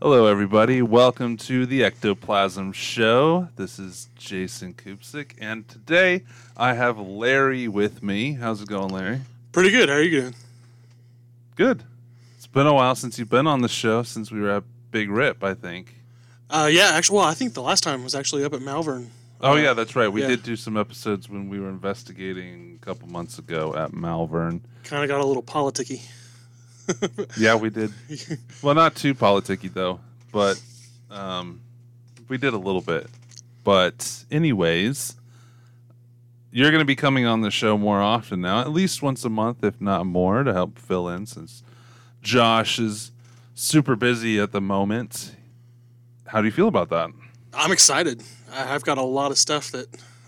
Hello, everybody. Welcome to the Ectoplasm Show. This is Jason Kupsik, and today I have Larry with me. How's it going, Larry? Pretty good. How are you doing? Good. It's been a while since you've been on the show, since we were at Big Rip, I think. Uh, yeah, actually, well, I think the last time was actually up at Malvern. Oh, Uh, yeah, that's right. We yeah. did do some episodes when we were investigating a couple months ago at Malvern. Kind of got a little politicky. Yeah, we did. well, not too politicky, though, but um, we did a little bit. But, anyways, you're going to be coming on the show more often now, at least once a month, if not more, to help fill in since Josh is super busy at the moment. How do you feel about that? I'm excited. I- I've got a lot of stuff that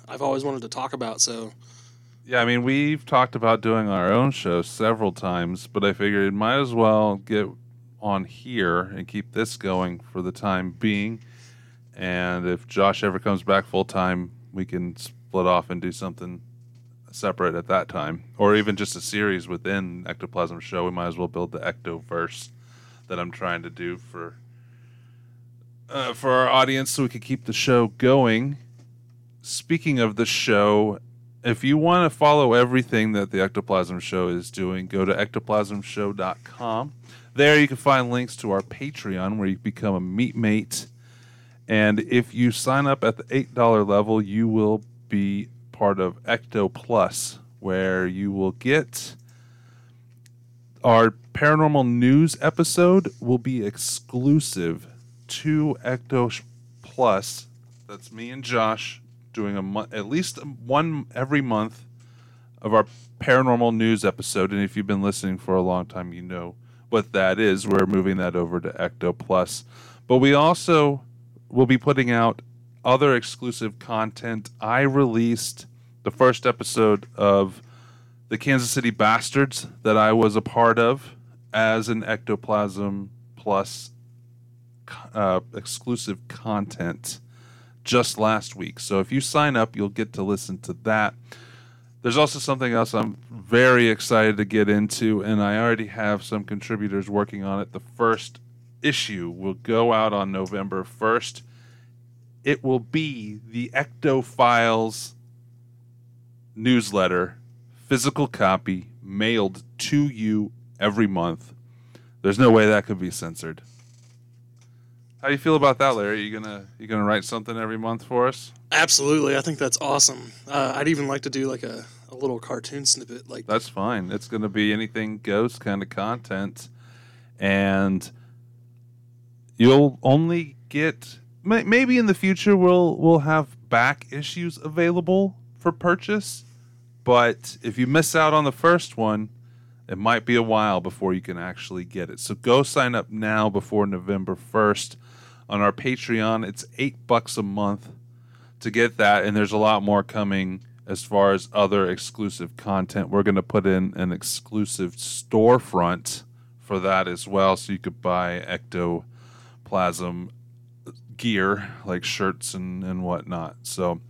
I've always wanted to talk about. So Yeah, I mean, we've talked about doing our own show several times, but I figured might as well get on here and keep this going for the time being. And if Josh ever comes back full time, we can split off and do something separate at that time, or even just a series within Ectoplasm Show. We might as well build the Ectoverse that I'm trying to do for uh, for our audience, so we could keep the show going. Speaking of the show, if you want to follow everything that the Ectoplasm Show is doing, go to ectoplasmshow.com. There you can find links to our Patreon where you become a meat mate. And if you sign up at the $8 level, you will be part of Ecto Plus, where you will get our paranormal news episode will be exclusive to Ecto Plus. That's me and Josh doing a month, at least one every month of our paranormal news episode. And if you've been listening for a long time, you know what that is. We're moving that over to Ecto Plus. But we also will be putting out other exclusive content. I released the first episode of the Kansas City Bastards that I was a part of as an Ectoplasm Plus uh, exclusive content just last week. So if you sign up, you'll get to listen to that. There's also something else I'm very excited to get into, and I already have some contributors working on it. The first issue will go out on November 1st. It will be the Ecto Files newsletter, physical copy, mailed to you every month. There's no way that could be censored. How do you feel about that, Larry? You gonna you gonna write something every month for us? absolutely, I think that's awesome. Uh, I'd even like to do like a, a little cartoon snippet. Like That's fine. It's gonna be anything goes kind of content, and you'll only get may- maybe in the future we'll we'll have back issues available for purchase, but if you miss out on the first one, it might be a while before you can actually get it. So go sign up now before November first on our Patreon. It's eight bucks a month to get that, and there's a lot more coming as far as other exclusive content. We're going to put in an exclusive storefront for that as well, so you could buy ectoplasm gear like shirts and, and whatnot. So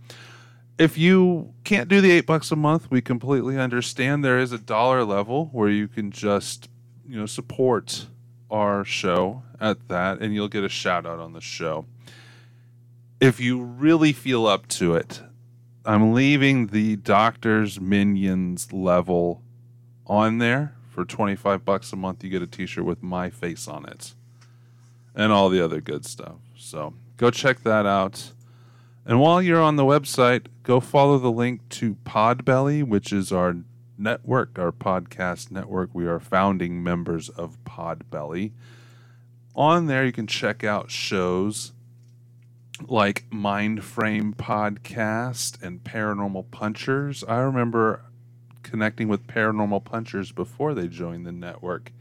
if you can't do the eight bucks a month, we completely understand. There is a dollar level where you can just you know support our show at that, and you'll get a shout out on the show. If you really feel up to it, I'm leaving the Doctor's Minions level on there for 25 bucks a month. You get a t-shirt with my face on it and all the other good stuff. So go check that out. And while you're on the website, go follow the link to Podbelly, which is our network, our podcast network. We are founding members of Podbelly. On there, you can check out shows like Mind Frame Podcast and Paranormal Punchers. I remember connecting with paranormal punchers before they joined the network.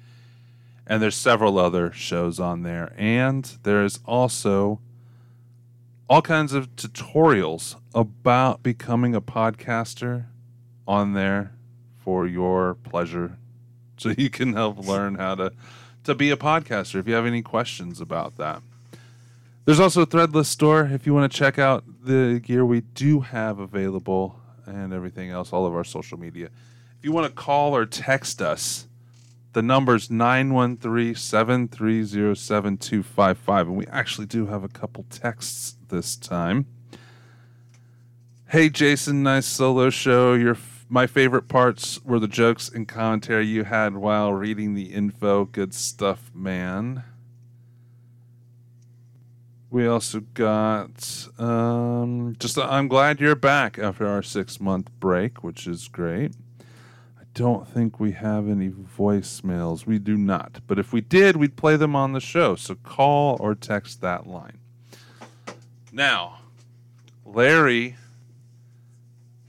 And there's several other shows on there. And there's also all kinds of tutorials about becoming a podcaster on there for your pleasure. So you can help learn how to to be a podcaster if you have any questions about that. There's also a Threadless store if you want to check out the gear we do have available and everything else, all of our social media. If you want to call or text us, the number's 913 730 7255. And we actually do have a couple texts this time. Hey, Jason, nice solo show. Your my favorite parts were the jokes and commentary you had while reading the info. Good stuff, man. We also got um, just I'm glad you're back after our six month break, which is great. Don't think we have any voicemails. We do not. But if we did, we'd play them on the show. So call or text that line. Now, Larry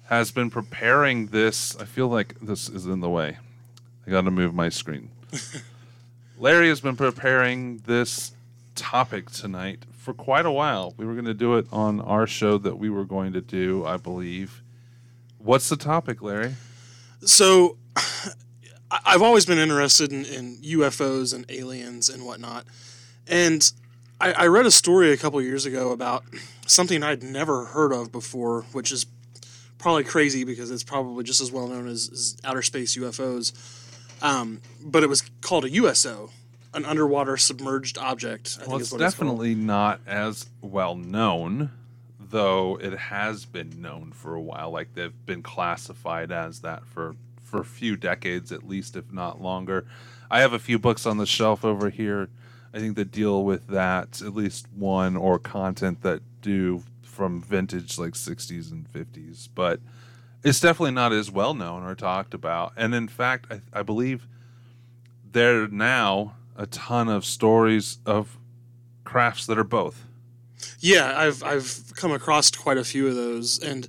has been preparing this. I feel like this is in the way. I got to move my screen. Larry has been preparing this topic tonight for quite a while. We were going to do it on our show that we were going to do, I believe. What's the topic, Larry? So, I've always been interested in, in UFOs and aliens and whatnot. And I, I read a story a couple years ago about something I'd never heard of before, which is probably crazy because it's probably just as well known as, as outer space UFOs. Um, but it was called a USO, an underwater submerged object. I Well, think it's what it's definitely not as well known, though it has been known for a while. Like they've been classified as that for for a few decades at least, if not longer. I have a few books on the shelf over here. I think that deal with that, at least one or content that do from vintage like 60s and 50s, but it's definitely not as well known or talked about. And in fact, I, I believe there are now a ton of stories of crafts that are both. Yeah, I've I've come across quite a few of those, and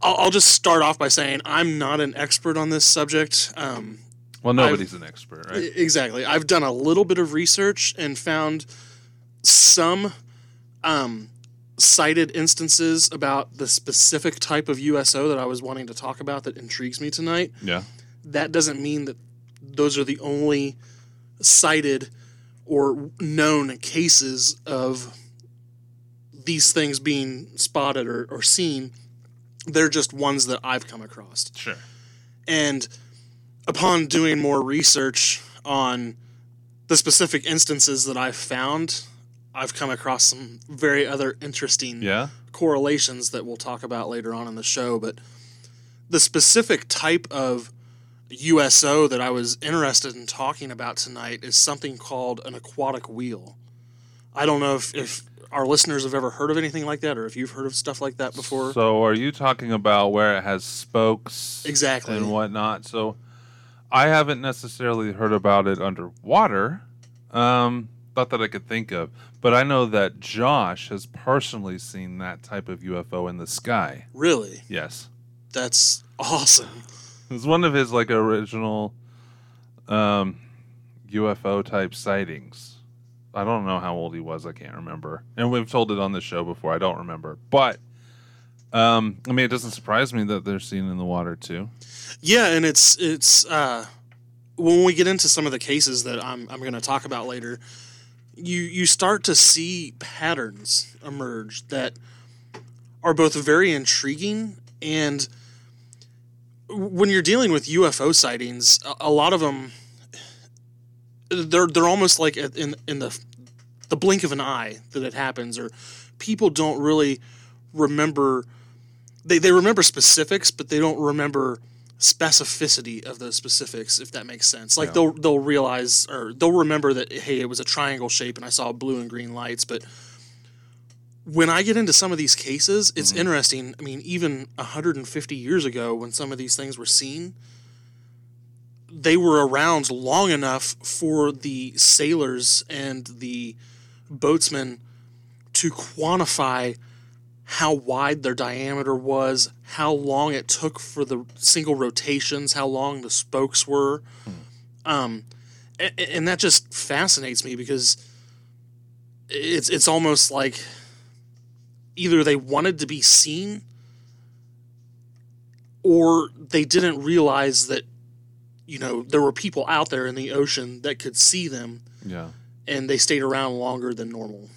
I'll, I'll just start off by saying I'm not an expert on this subject. Um, Well, nobody's an expert, right? Exactly. I've done a little bit of research and found some um, cited instances about the specific type of USO that I was wanting to talk about that intrigues me tonight. Yeah. That doesn't mean that those are the only cited or known cases of these things being spotted or, or seen. They're just ones that I've come across. Sure. And upon doing more research on the specific instances that I've found, I've come across some very other interesting Yeah. correlations that we'll talk about later on in the show. But the specific type of USO that I was interested in talking about tonight is something called an aquatic wheel. I don't know if, if our listeners have ever heard of anything like that or if you've heard of stuff like that before. So, are you talking about where it has spokes Exactly. and whatnot? So, I haven't necessarily heard about it underwater. Um, not that I could think of, but I know that Josh has personally seen that type of UFO in the sky. really? Yes. That's awesome. It's one of his like original um, UFO type sightings. I don't know how old he was. I can't remember. And we've told it on the show before. I don't remember. But um, I mean, it doesn't surprise me that they're seen in the water too. Yeah, and it's it's uh, when we get into some of the cases that I'm I'm going to talk about later, you you start to see patterns emerge that are both very intriguing and when you're dealing with UFO sightings, a, a lot of them they're they're almost like in in the the blink of an eye that it happens or people don't really remember they, they remember specifics but they don't remember specificity of those specifics if that makes sense like Yeah. they'll they'll realize or they'll remember that hey it was a triangle shape and i saw blue and green lights but when i get into some of these cases it's interesting. I mean even 150 years ago when some of these things were seen they were around long enough for the sailors and the boatsmen to quantify how wide their diameter was, how long it took for the single rotations, how long the spokes were. Um, and, and that just fascinates me because it's it's almost like either they wanted to be seen or they didn't realize that you know there were people out there in the ocean that could see them Yeah. and they stayed around longer than normal.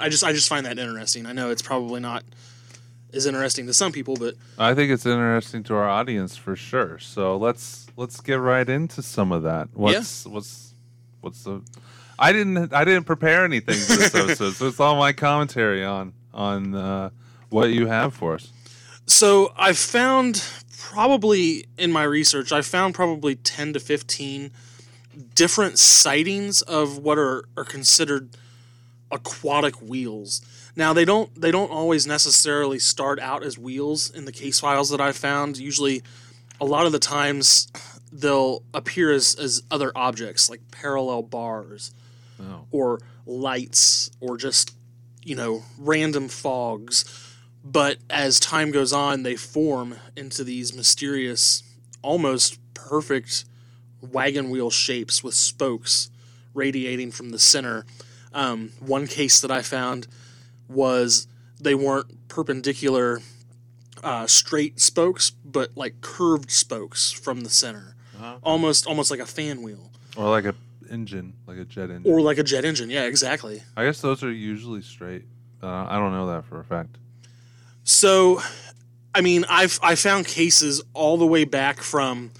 I just I just find that interesting. I know it's probably not as interesting to some people, but I think it's interesting to our audience for sure. So let's let's get right into some of that. What's what's what's the I didn't I didn't prepare anything for this episode, so it's all my commentary on on uh, what you have for us. So I've found probably in my research, I found probably 10 to 15 different sightings of what are, are considered aquatic wheels. Now they don't they don't always necessarily start out as wheels in the case files that I found. Usually a lot of the times they'll appear as, as other objects like parallel bars Oh. or lights or just you know random fogs. But as time goes on they form into these mysterious almost perfect wagon wheel shapes with spokes radiating from the center. Um, one case that i found was they weren't perpendicular uh, straight spokes but like curved spokes from the center. Uh-huh. almost almost like a fan wheel. Or like a engine, like a jet engine. or like a jet engine yeah exactly I guess those are usually straight. Uh, I don't know that for a fact. So, I mean, I've I found cases all the way back from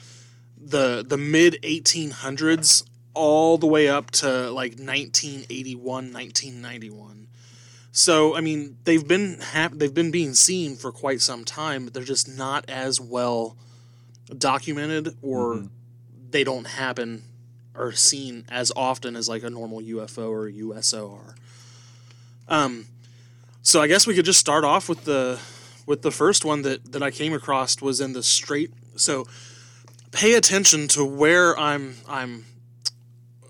the the mid 1800s all the way up to like 1981, 1991. So, I mean, they've been hap- they've been being seen for quite some time, but they're just not as well documented or they don't happen or seen as often as like a normal UFO or USO are. Um so I guess we could just start off with the with the first one that that I came across was in the strait. So pay attention to where I'm I'm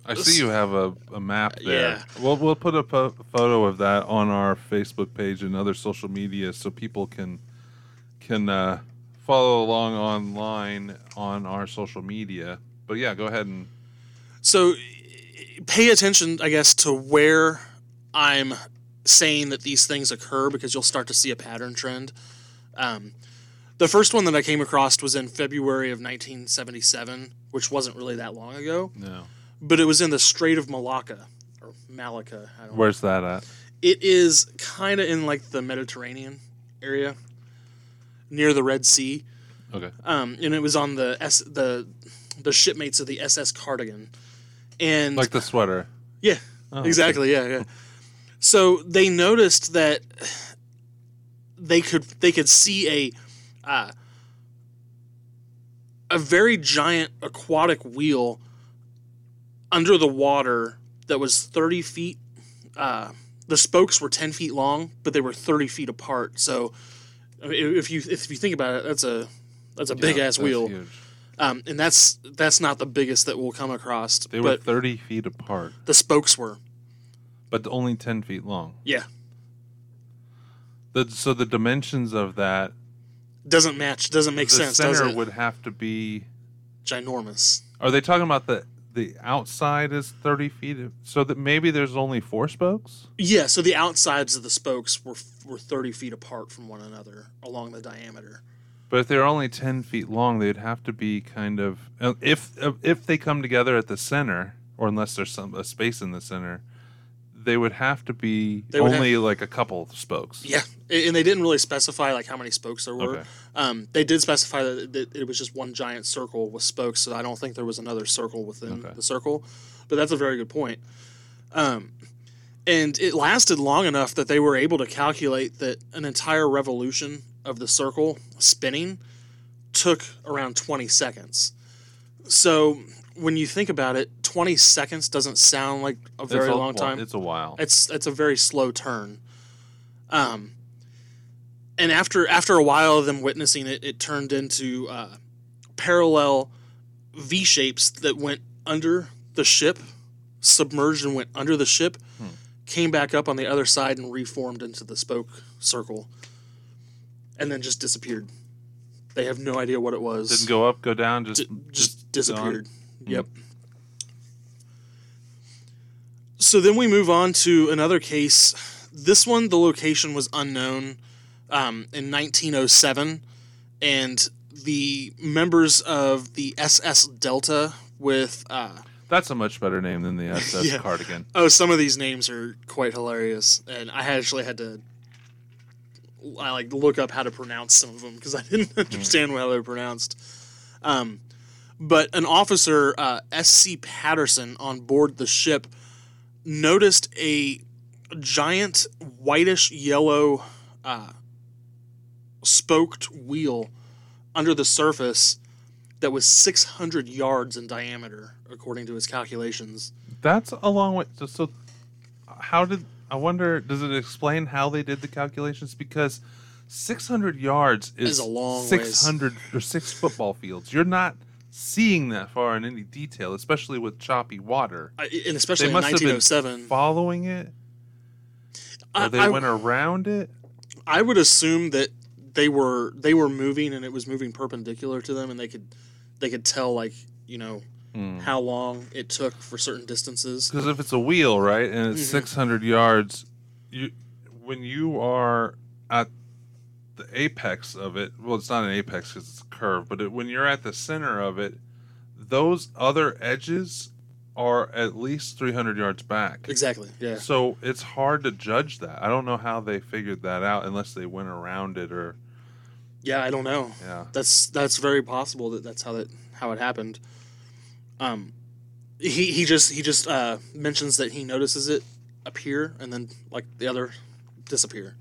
I see you have a, a map there. Yeah. We'll we'll put a po- photo of that on our Facebook page and other social media so people can can uh, follow along online on our social media. But yeah, go ahead and so pay attention I guess to where I'm saying that these things occur because you'll start to see a pattern trend. Um, the first one that I came across was in February of 1977, which wasn't really that long ago, no. but it was in the Strait of Malacca or Malacca. I don't Where's that at? It is kind of in like the Mediterranean area, near the Red Sea, Okay. um, and it was on the S the the shipmates of the SS Cardigan, and Like the sweater. yeah, Oh, okay. exactly, yeah, yeah. So they noticed that they could they could see a uh, a very giant aquatic wheel under the water that was thirty feet. Uh, the spokes were ten feet long, but they were thirty feet apart. So I mean, if you if you think about it, that's a that's a big ass wheel, huge. Um, and that's that's not the biggest that we'll come across. They were but 30 feet apart, the spokes were, but only 10 feet long. yeah. The, so the dimensions of that, doesn't match doesn't make the sense does center it would have to be. ginormous Are they talking about the the outside is 30 feet? So that maybe there's only four spokes? yeah so the outsides of the spokes were were 30 feet apart from one another along the diameter But if they're only 10 feet long, they'd have to be kind of. uh, If if they come together at the center, or unless there's some a space in the center, they would have to be only like a couple spokes. yeah and they didn't really specify like how many spokes there were Okay. um, they did specify that, that it was just one giant circle with spokes so i don't think there was another circle within Okay. the circle but that's a very good point um, and it lasted long enough that they were able to calculate that an entire revolution of the circle spinning took around 20 seconds so when you think about it 20 seconds doesn't sound like a very a- long time It's a while. it's it's a very slow turn. Um, and after after a while of them witnessing it, it turned into uh, parallel V shapes that went under the ship, submerged and went under the ship, came back up on the other side and reformed into the spoke circle. And then just disappeared. They have no idea what it was. Didn't go up, go down, just D- just disappeared. Yep. So then we move on to another case. This one, the location was unknown um, in 1907, and the members of the SS Delta with uh, That's a much better name than the SS Yeah. cardigan. oh, some of these names are quite hilarious, and I actually had to I like look up how to pronounce some of them because I didn't understand how they were pronounced. Um, but an officer, uh, S.C. Patterson, on board the ship, noticed a giant whitish yellow uh, spoked wheel under the surface that was 600 yards in diameter, according to his calculations. That's a long way. So, so how did I wonder? Does it explain how they did the calculations? Because 600 yards is, Is a long ways. 600 or six football fields. You're not seeing that far in any detail, especially with choppy water. I- And especially They in must have been 1907. following it, or I- they I- went around it. I would assume that they were they were moving and it was moving perpendicular to them and they could they could tell like you know Hmm. how long it took for certain distances. Because if it's a wheel, right, and it's Mhm. 600 yards, you when you are at the apex of it, well, it's not an apex because it's a curve, but it, when you're at the center of it, those other edges are at least 300 yards back. Exactly. Yeah. So it's hard to judge that. I don't know how they figured that out unless they went around it or Yeah, I don't know. yeah. That's that's very possible that that's how that how it happened. Um, he he just he just uh, mentions that he notices it appear and then like the other disappear.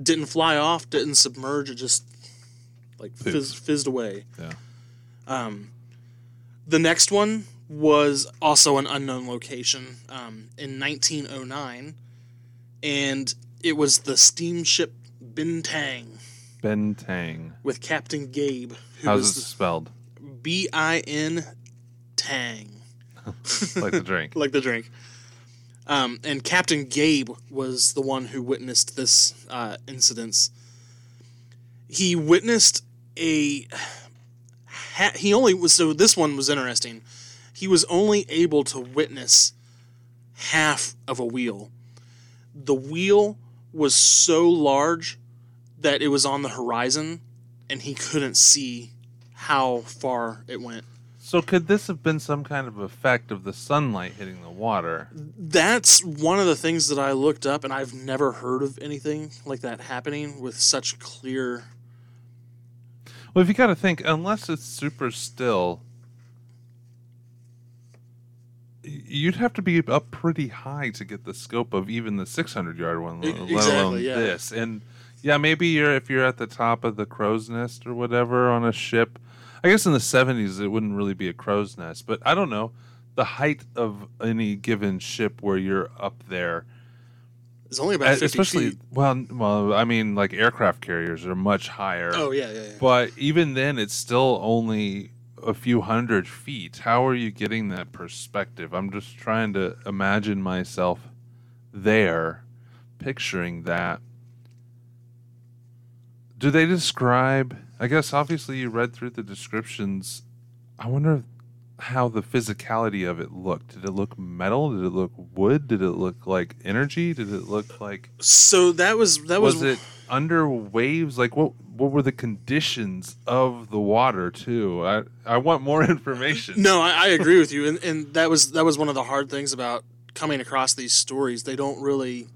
Didn't fly off. Didn't submerge. It just like fizz, fizzed away. Yeah. Um, the next one was also an unknown location um, in 1909, and it was the steamship Bintang Bentang. with Captain Gabe, who How's it spelled? B I N Tang, like the drink. like the drink. Um, and Captain Gabe was the one who witnessed this uh, incident. He witnessed a. Ha- he only was so. This one was interesting. He was only able to witness half of a wheel. The wheel was so large that it was on the horizon, and he couldn't see how far it went. So could this have been some kind of effect of the sunlight hitting the water? That's one of the things that I looked up, and I've never heard of anything like that happening with such clear. Well, if you got to think, unless it's super still, you'd have to be up pretty high to get the scope of even the 600 yard one, let alone exactly, yeah. this. And yeah, maybe you're if you're at the top of the crow's nest or whatever on a ship. I guess in the 70s it wouldn't really be a crow's nest, but I don't know the height of any given ship where you're up there. It's only about eh, fifty especially feet. well, well, I mean, like aircraft carriers are much higher. Oh yeah, yeah, yeah. But even then, it's still only a few hundred feet. How are you getting that perspective? I'm just trying to imagine myself there, picturing that. Do they describe? I guess obviously you read through the descriptions. I wonder how the physicality of it looked. Did it look metal? Did it look wood? Did it look like energy? Did it look like So that was that was, was it under waves like what what were the conditions of the water too i i want more information No, I, I agree with you, and and that was that was one of the hard things about coming across these stories. They don't really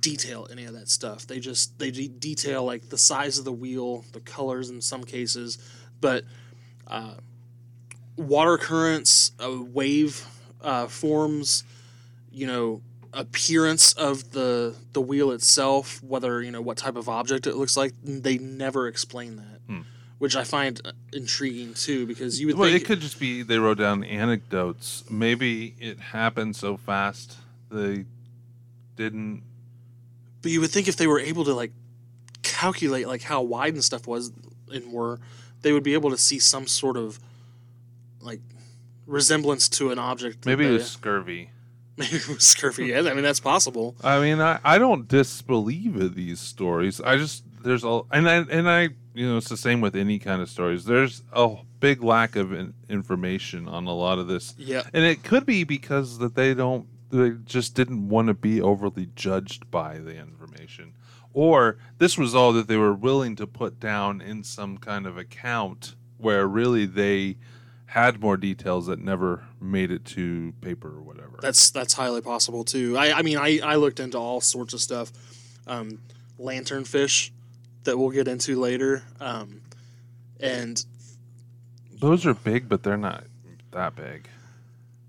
detail any of that stuff. They just they de- detail like the size of the wheel, the colors in some cases, but uh, water currents, uh, wave uh, forms, you know, appearance of the the wheel itself, whether you know what type of object it looks like. They never explain that. Hmm. Which I find uh, intriguing too, because you would well think it could just be they wrote down anecdotes maybe it happened so fast they didn't But you would think if they were able to like calculate like how wide and stuff was and were, they would be able to see some sort of like resemblance to an object. maybe it was scurvy maybe it was scurvy. Yeah, I mean that's possible. i mean i, I don't disbelieve of these stories i just there's a and I and I you know it's the same with any kind of stories. There's a big lack of in, information on a lot of this. Yeah. and it could be because that they don't they just didn't want to be overly judged by the information, or this was all that they were willing to put down in some kind of account where really they had more details that never made it to paper or whatever. That's that's highly possible too. I, I mean, I, I looked into all sorts of stuff. Um, lanternfish that we'll get into later. Um, and Those are big, but they're not that big.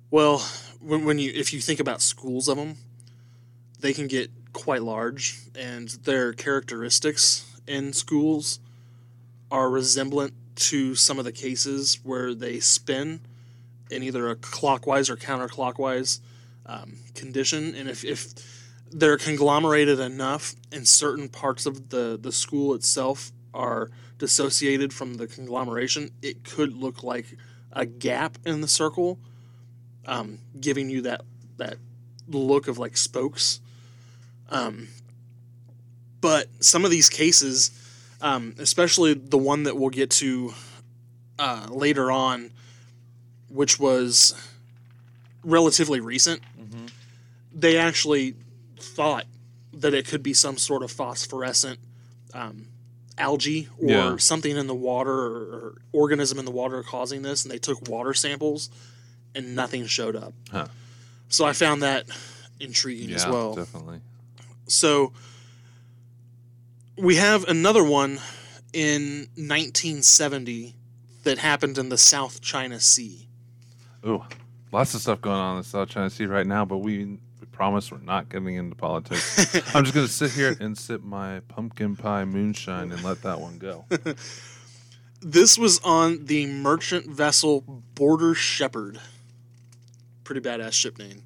well, when, when you if you think about schools of them, they can get quite large, and their characteristics in schools are resemblant to some of the cases where they spin in either a clockwise or counterclockwise um, condition. And if, if they're conglomerated enough and certain parts of the, the school itself are dissociated from the conglomeration, it could look like a gap in the circle, um, giving you that, that look of like spokes. Um, but some of these cases, um, especially the one that we'll get to uh, later on, which was relatively recent, they actually thought that it could be some sort of phosphorescent um, algae or Yeah. something in the water or, or organism in the water causing this, and they took water samples, and nothing showed up. Huh. So I found that intriguing Yeah, as well. definitely. So we have another one in 1970 that happened in the South China Sea. Ooh, lots of stuff going on in the South China Sea right now, but we, we promise we're not getting into politics. I'm just going to sit here and sip my pumpkin pie moonshine and let that one go. This was on the merchant vessel Border Shepherd. Pretty badass ship name.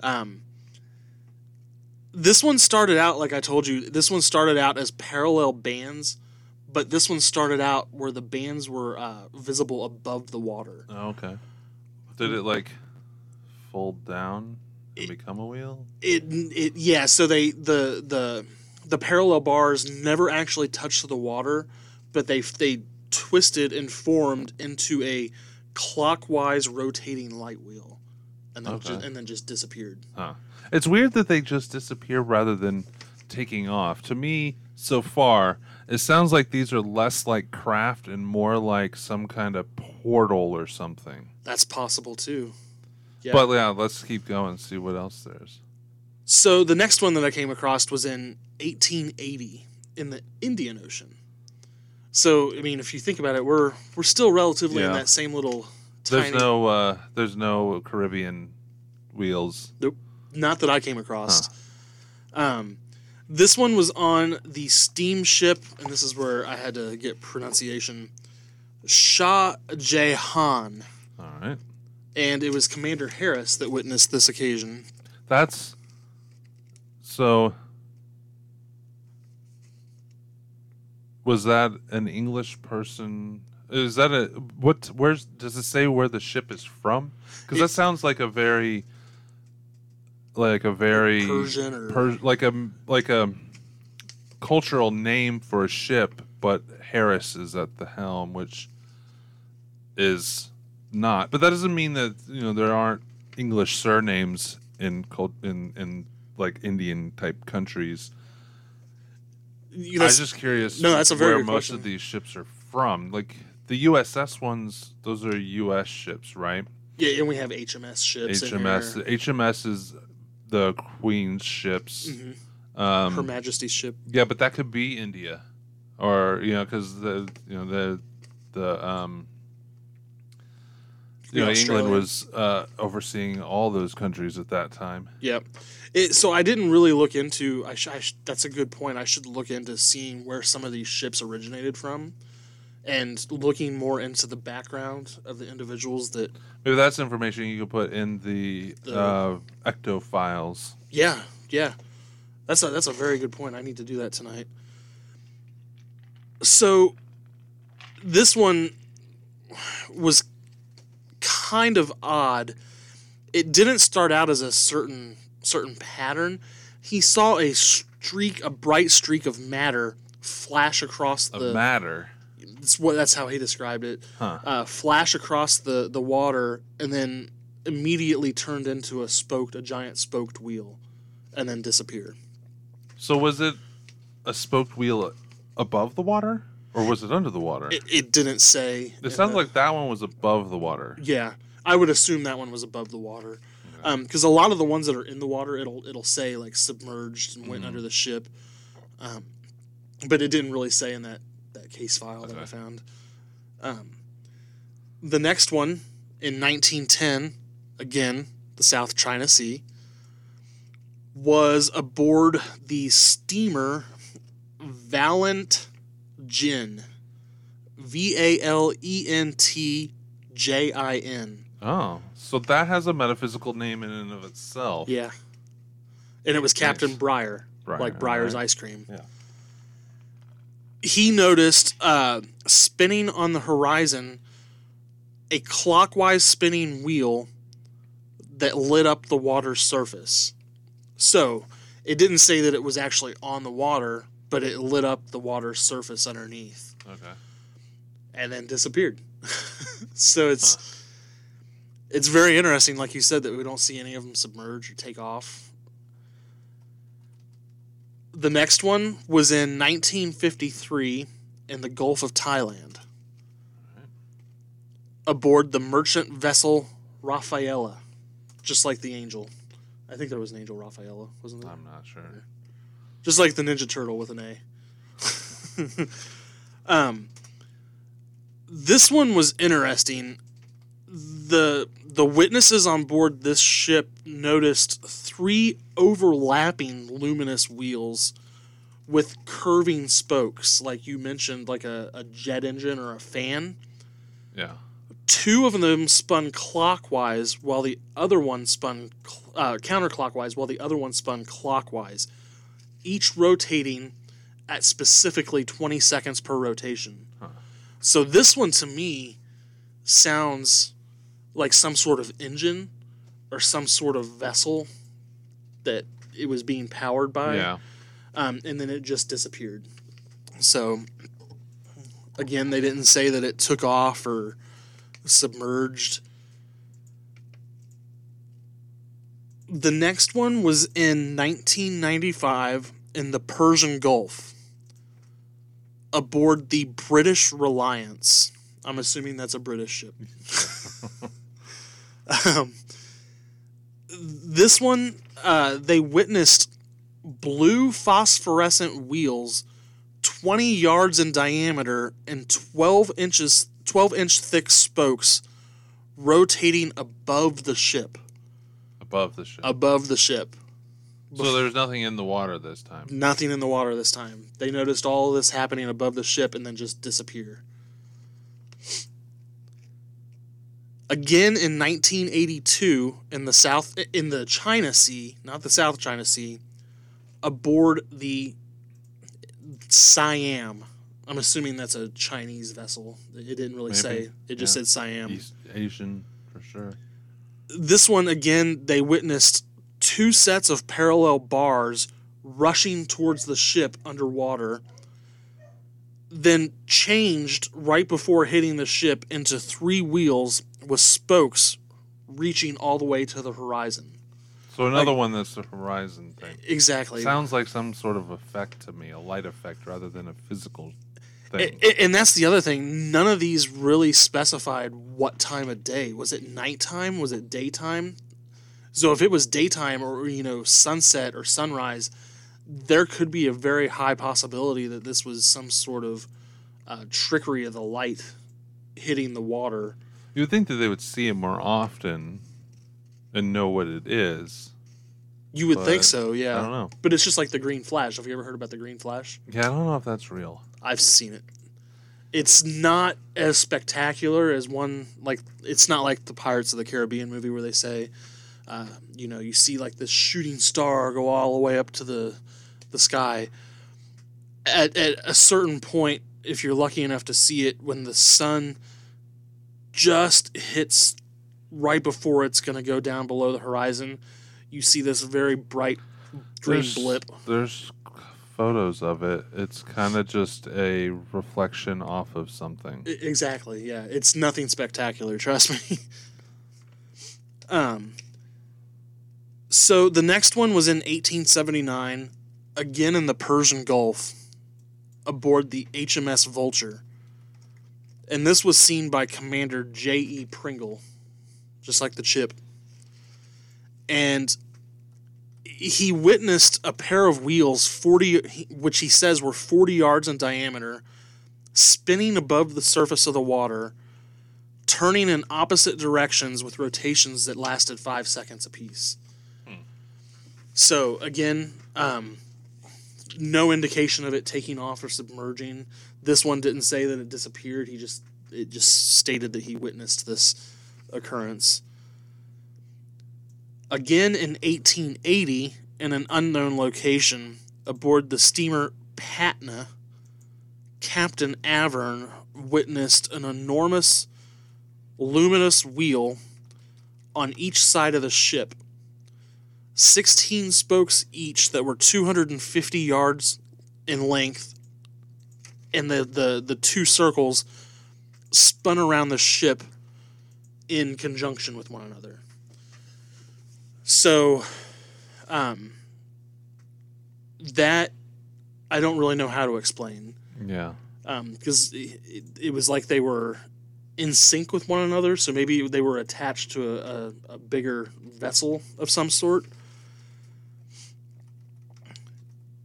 Um, this one started out, like I told you, this one started out as parallel bands, but this one started out where the bands were uh, visible above the water. Oh, okay. Did it like fold down and become a wheel? it it yeah so they the the the parallel bars never actually touched the water but they they twisted and formed into a clockwise rotating light wheel and then Okay. ju- and then just disappeared Huh. It's weird that they just disappear rather than taking off. To me, so far, it sounds like these are less like craft and more like some kind of portal or something. that's possible too yeah But yeah, let's keep going and see what else there's. so the next one that i came across was in 1880 in the indian ocean so i mean if you think about it we're we're still relatively in that same little There's no uh there's no Caribbean wheels. Nope, not that I came across. Um, this one was on the steamship, and this is where I had to get pronunciation. Shah Jahan, All right. and it was Commander Harris that witnessed this occasion. That's so was that an English person? Is that a what where's does it say where the ship is from? Cuz that sounds like a very like a very Persian or- Per- like a like a cultural name for a ship, but Harris is at the helm, which is not. But that doesn't mean that you know there aren't English surnames in cult in in like Indian type countries. You know, I'm just curious. no, that's a very where most question. of these ships are from. Like the USS ones, those are U.S. ships, right? yeah, and we have HMS ships. in HMS. HMS is the Queen's ships. Mhm. Um, Her Majesty's ship. Yeah, but that could be India, or you know, because the you know the the um you know England was uh, overseeing all those countries at that time. Yep. It, so I didn't really look into. I, sh- I sh- that's a good point. I should look into seeing where some of these ships originated from, and looking more into the background of the individuals that. Maybe that's information you could put in the, The- uh, ecto files. Yeah, yeah. That's a that's a very good point. I need to do that tonight. So, this one was kind of odd. It didn't start out as a certain certain pattern. He saw a streak, a bright streak of matter flash across the. matter. That's what. That's how he described it. Huh. Uh, flash across the the water, and then immediately turned into a spoked, a giant spoked wheel, and then disappear. So was it a spoked wheel above the water, or was it under the water? It, it didn't say. It sounds the- like that one was above the water. Yeah, I would assume that one was above the water, because a lot of the ones that are in the water, it'll it'll say like submerged and went under the ship, um, but it didn't really say in that case file that I found. Um, the next one in 1910, again the South China Sea, was aboard the steamer Valent Jin, V A L E N T J I N. Oh, so that has a metaphysical name in and of itself. Yeah. And it was Captain Breyer, like Breyer's alright. ice cream. Yeah. He noticed uh, spinning on the horizon a clockwise spinning wheel that lit up the water's surface. So it didn't say that it was actually on the water, but it lit up the water's surface underneath Okay. and then disappeared. so it's it's very interesting, like you said, that we don't see any of them submerge or take off. The next one was in 1953 in the Gulf of Thailand, aboard the merchant vessel Rafaela, just like the Angel. I think there was an Angel Rafaela, wasn't there? I'm not sure. just like the Ninja Turtle with an A. um, this one was interesting. the The witnesses on board this ship noticed three overlapping luminous wheels with curving spokes, like you mentioned, like a, a jet engine or a fan. Yeah. Two of them spun clockwise, while the other one spun cl- uh, counterclockwise, while the other one spun clockwise each rotating at specifically 20 seconds per rotation. So this one to me sounds like some sort of engine or some sort of vessel that it was being powered by. Yeah. Um, and then it just disappeared. So again, they didn't say that it took off or submerged. The next one was in 1995 in the Persian Gulf aboard the British Reliance. I'm assuming that's a British ship. um, this one, uh, they witnessed blue phosphorescent wheels 20 yards in diameter and 12 inches 12 inch thick spokes rotating above the ship Above the ship. above the ship so there's nothing in the water this time. nothing in the water this time they noticed all this happening above the ship and then just disappear again in 1982 in the south in the china sea not the south china sea aboard the siam. I'm assuming that's a chinese vessel. It didn't really Maybe, say. It just yeah. said siam. East Asian for sure. this one again they witnessed two sets of parallel bars rushing towards the ship underwater then changed right before hitting the ship into three wheels with spokes reaching all the way to the horizon. So another one that's the horizon thing. exactly. Sounds like some sort of effect to me, a light effect rather than a physical thing. And that's the other thing. None of these really specified what time of day. Was it nighttime? Was it daytime? So if it was daytime or you know sunset or sunrise there could be a very high possibility that this was some sort of uh, trickery of the light hitting the water You would think that they would see it more often and know what it is. you would think so yeah I don't know. but it's just like the green flash have you ever heard about the green flash Yeah, I don't know if that's real. I've seen it. It's not as spectacular as one like it's not like the Pirates of the Caribbean movie where they say, uh, you know, you see like this shooting star go all the way up to the the sky. At at a certain point, if you're lucky enough to see it, when the sun just hits right before it's going to go down below the horizon, you see this very bright green There's- blip. There's photos of it, it's kind of just a reflection off of something. I- Exactly. Yeah, it's nothing spectacular. Trust me. um. So the next one was in 1879, again in the Persian Gulf, aboard the HMS Vulture, and this was seen by Commander J. E. Pringle, just like the chip. And he witnessed a pair of wheels 40 which he says were 40 yards in diameter spinning above the surface of the water, turning in opposite directions with rotations that lasted five seconds apiece. So, again, um, no indication of it taking off or submerging. This one didn't say that it disappeared. He just it just stated that he witnessed this occurrence. Again in 1880, in an unknown location, aboard the steamer Patna, Captain Avern witnessed an enormous luminous wheel on each side of the ship. 16 spokes each that were 250 yards in length, and the, the, the two circles spun around the ship in conjunction with one another. So, um, that I don't really know how to explain Yeah. because it, it, it was like they were in sync with one another. So maybe they were attached to a, a, a bigger vessel of some sort.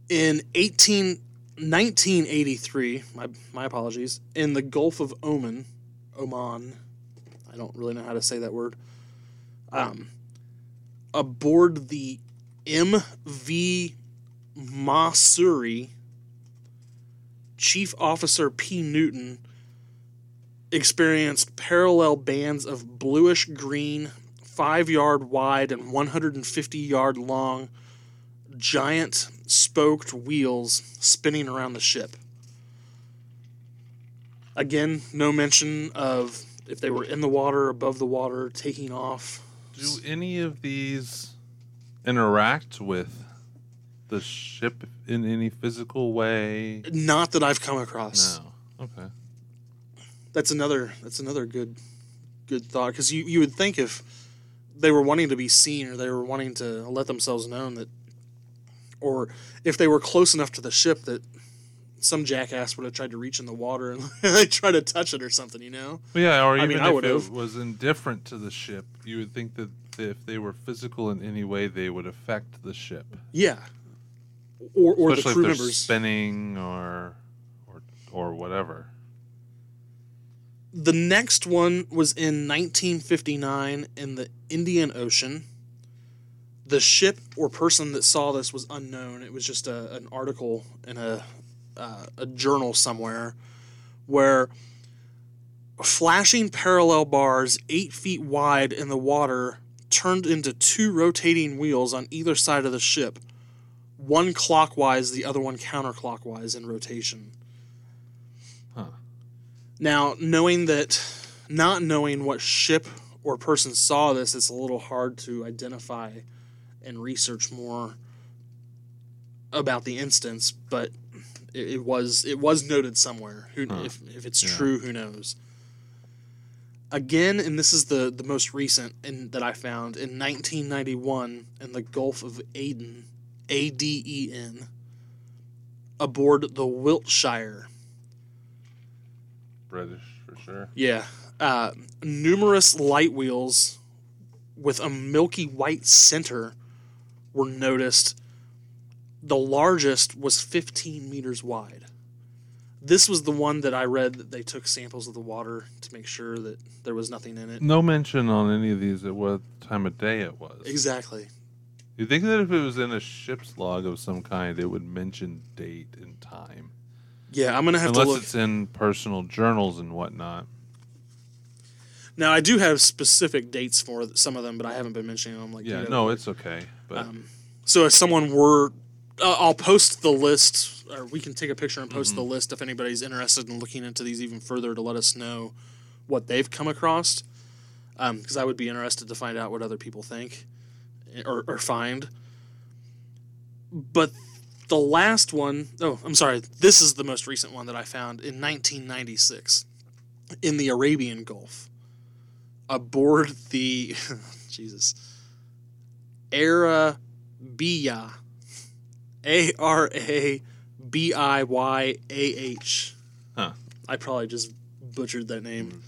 In 18, 1983, my, my apologies, in the Gulf of Oman, Oman, I don't really know how to say that word, um, aboard the MV Masuri, Chief Officer P. Newton experienced parallel bands of bluish green, five yard wide and 150 yard long, giant spoked wheels spinning around the ship. Again, no mention of if they were in the water, above the water, taking off. Do any of these interact with the ship in any physical way? Not that I've come across. No. Okay. That's another. That's another good, good thought. Because you, you would think if they were wanting to be seen or they were wanting to let themselves known that, or if they were close enough to the ship that some jackass would have tried to reach in the water and try to touch it or something. You know. Yeah, or I even mean, I if it was indifferent to the ship, you would think that if they were physical in any way, they would affect the ship. Yeah. Or or Especially the crew if members. spinning or or or whatever. The next one was in 1959 in the Indian Ocean. The ship or person that saw this was unknown. It was just a, an article in a uh, a journal somewhere where flashing parallel bars eight feet wide in the water turned into two rotating wheels on either side of the ship, one clockwise, the other one counterclockwise in rotation. Huh. Now, knowing that, not knowing what ship or person saw this, it's a little hard to identify and research more about the instance. But it, it was it was noted somewhere. Who Huh. if if it's Yeah. true, who knows? Again, and this is the the most recent in, that I found in 1991 in the Gulf of Aden, A D E N, aboard the Wiltshire. British for sure. Yeah. Uh, numerous light wheels with a milky white center were noticed. The largest was 15 meters wide. This was the one that I read that they took samples of the water to make sure that there was nothing in it. No mention on any of these at what time of day it was. Exactly. You think that if it was in a ship's log of some kind, it would mention date and time, Yeah, I'm gonna have unless to look. it's in personal journals and whatnot. Now I do have specific dates for some of them, but I haven't been mentioning them. Like you Yeah, know, no, it's okay. But Um, so if someone were, uh, I'll post the list, or we can take a picture and post the list if anybody's interested in looking into these even further to let us know what they've come across. Because I would be interested to find out what other people think eh, or, or find. But the last one, oh, I'm sorry, this is the most recent one that I found in 1996 in the Arabian Gulf aboard the, Jesus, Arabiya, A R A B I Y A H. Huh. I probably just butchered that name.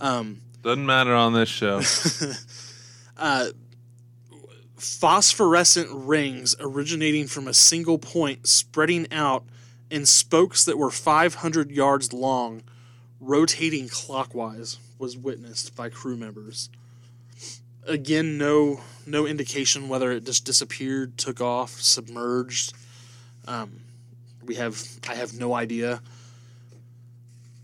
Um, Doesn't matter on this show. uh, phosphorescent rings originating from a single point spreading out in spokes that were 500 yards long, rotating clockwise, was witnessed by crew members. Again, no no indication whether it just disappeared, took off, submerged. Um, we have I have no idea.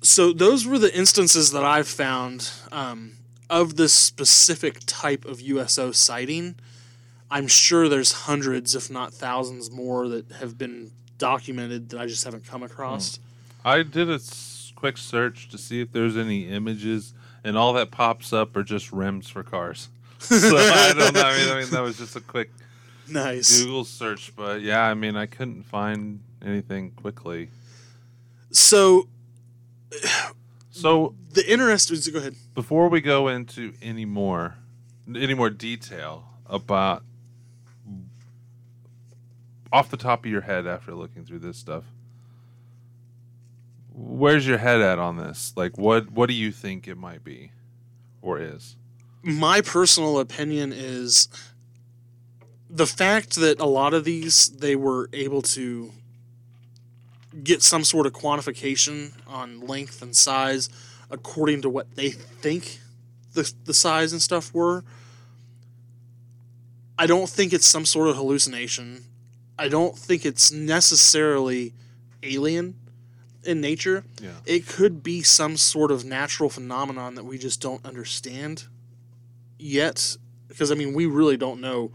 So those were the instances that I've found um, of this specific type of USO sighting. I'm sure there's hundreds, if not thousands, more that have been documented that I just haven't come across. I did a quick search to see if there's any images, and all that pops up are just rims for cars. So I don't know. I mean, I mean, that was just a quick Nice. Google search, but yeah, I mean, I couldn't find anything quickly. So So the interest is go ahead. before we go into any more, any more detail about off the top of your head after looking through this stuff, where's your head at on this? Like, what what do you think it might be, or is? My personal opinion is the fact that a lot of these they were able to get some sort of quantification on length and size according to what they think the, the size and stuff were. I don't think it's some sort of hallucination. I don't think it's necessarily alien in nature. Yeah. It could be some sort of natural phenomenon that we just don't understand yet. Because, I mean, we really don't know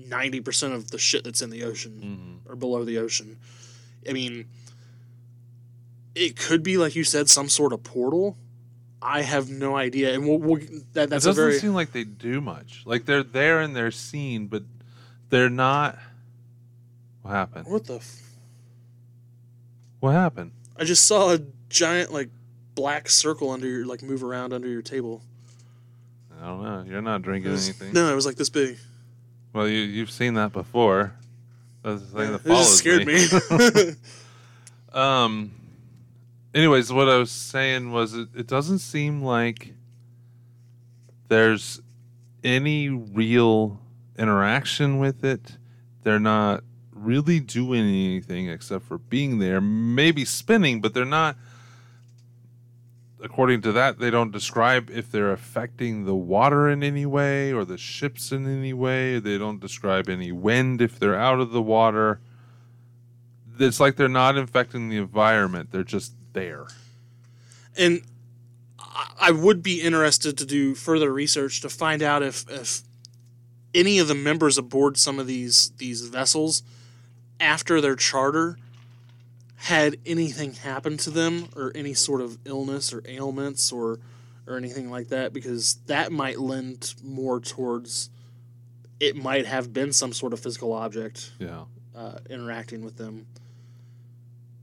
90% of the shit that's in the ocean Mm-hmm. or below the ocean. I mean, it could be, like you said, some sort of portal. I have no idea. And we'll, we'll, that, that's a doesn't very. seem like they do much. Like they're there and they're seen, but they're not. What happened? what the? F- What happened? I just saw a giant, like, black circle under your, like, move around under your table. I don't know. You're not drinking was- anything. no, it was like this big. Well, you you've seen that before. That's the thing that it just follows scared me. Um. Anyways, what I was saying was it, it doesn't seem like there's any real interaction with it. They're not really doing anything except for being there, maybe spinning, but they're not. According to that, they don't describe if they're affecting the water in any way or the ships in any way. They don't describe any wind if they're out of the water. It's like they're not infecting the environment. They're just there. And I- would be interested to do further research to find out if, if any of the members aboard some of these these vessels after their charter had anything happen to them or any sort of illness or ailments or or anything like that because that might lend more towards it might have been some sort of physical object yeah uh, interacting with them.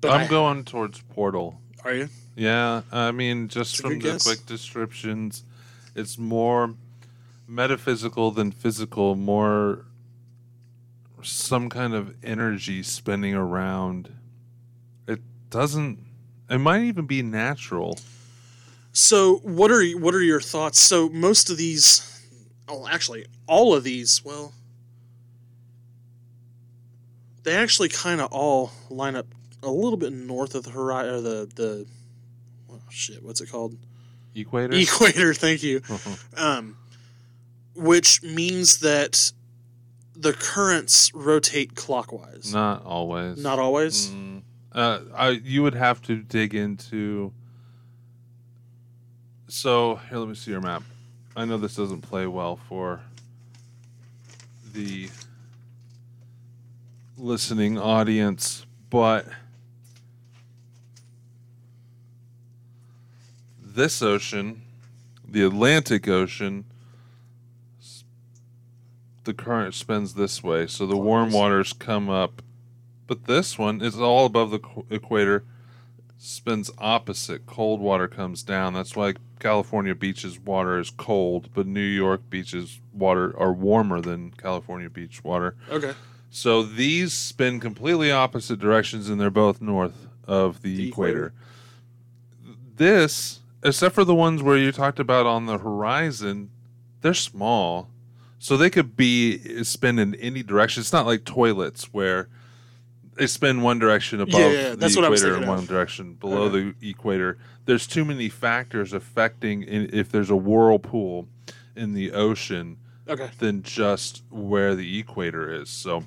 i'm I- going towards portal Are you? yeah i mean just from the guess. quick descriptions it's more metaphysical than physical more some kind of energy spinning around doesn't it might even be natural So, what are what are your thoughts? So, most of these, oh, actually, all of these, well, they actually kind of all line up a little bit north of the horizon, or the the, oh, shit, what's it called? equator Equator. Thank you. Um, which means that the currents rotate clockwise. not always Not always. Mm, uh, I, you would have to dig into. So here, let me see your map. I know this doesn't play well for the listening audience, but this ocean, the Atlantic Ocean, the current spins this way, so the warm waters come up But this one is all above the qu- equator, spins opposite. Cold water comes down. That's why California beaches water is cold, but New York beaches water are warmer than California beach water. Okay. So these spin completely opposite directions, and they're both north of the, The equator. equator. This, except for the ones where you talked about on the horizon, they're small, so they could be spin in any direction. It's not like toilets where they spin one direction above Yeah, yeah, the that's what equator and one of. direction below Okay. the equator. There's too many factors affecting in, if there's a whirlpool in the ocean Okay. than just where the equator is. So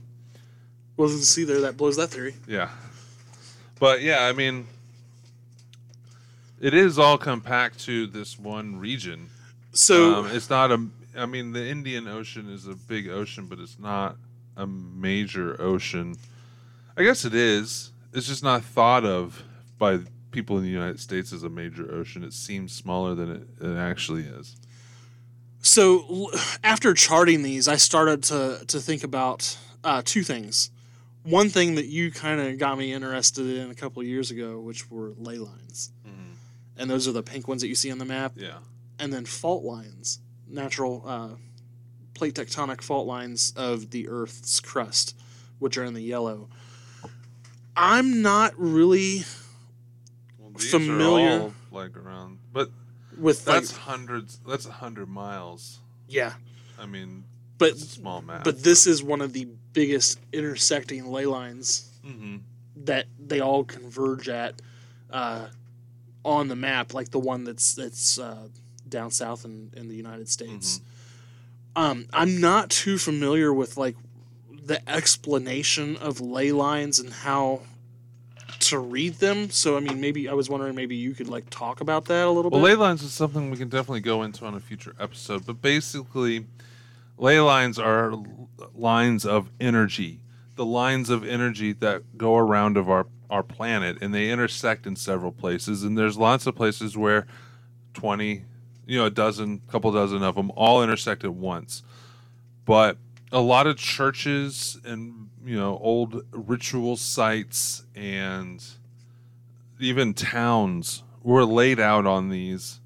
Well, see there, that blows that theory. yeah. But yeah, I mean, it is all compact to this one region. So Um, it's not a. I mean, the Indian Ocean is a big ocean, but it's not a major ocean. I guess it is. It's just not thought of by people in the United States as a major ocean. It seems smaller than it, it actually is. So l- after charting these, I started to to think about uh, two things. One thing that you kind of got me interested in a couple of years ago, which were ley lines, and those are the pink ones that you see on the map, Yeah. and then fault lines, natural uh, plate tectonic fault lines of the Earth's crust, which are in the yellow. I'm not really Well, these Familiar. are all like around, but with that's like hundreds. That's a hundred miles. yeah, I mean, but it's a small map. but this is one of the biggest intersecting ley lines hmm that they all converge at uh, on the map, like the one that's that's uh, down south in, in the United States. Um, I'm not too familiar with like the explanation of ley lines and how to read them. So I mean, maybe I was wondering maybe you could like talk about that a little Well, bit. ley lines is something we can definitely go into on a future episode. But basically, ley lines are lines of energy, the lines of energy that go around of our our planet, and they intersect in several places. And there's lots of places where twenty, you know, a dozen, couple dozen of them all intersect at once. But a lot of churches and you know old ritual sites and even towns were laid out on these.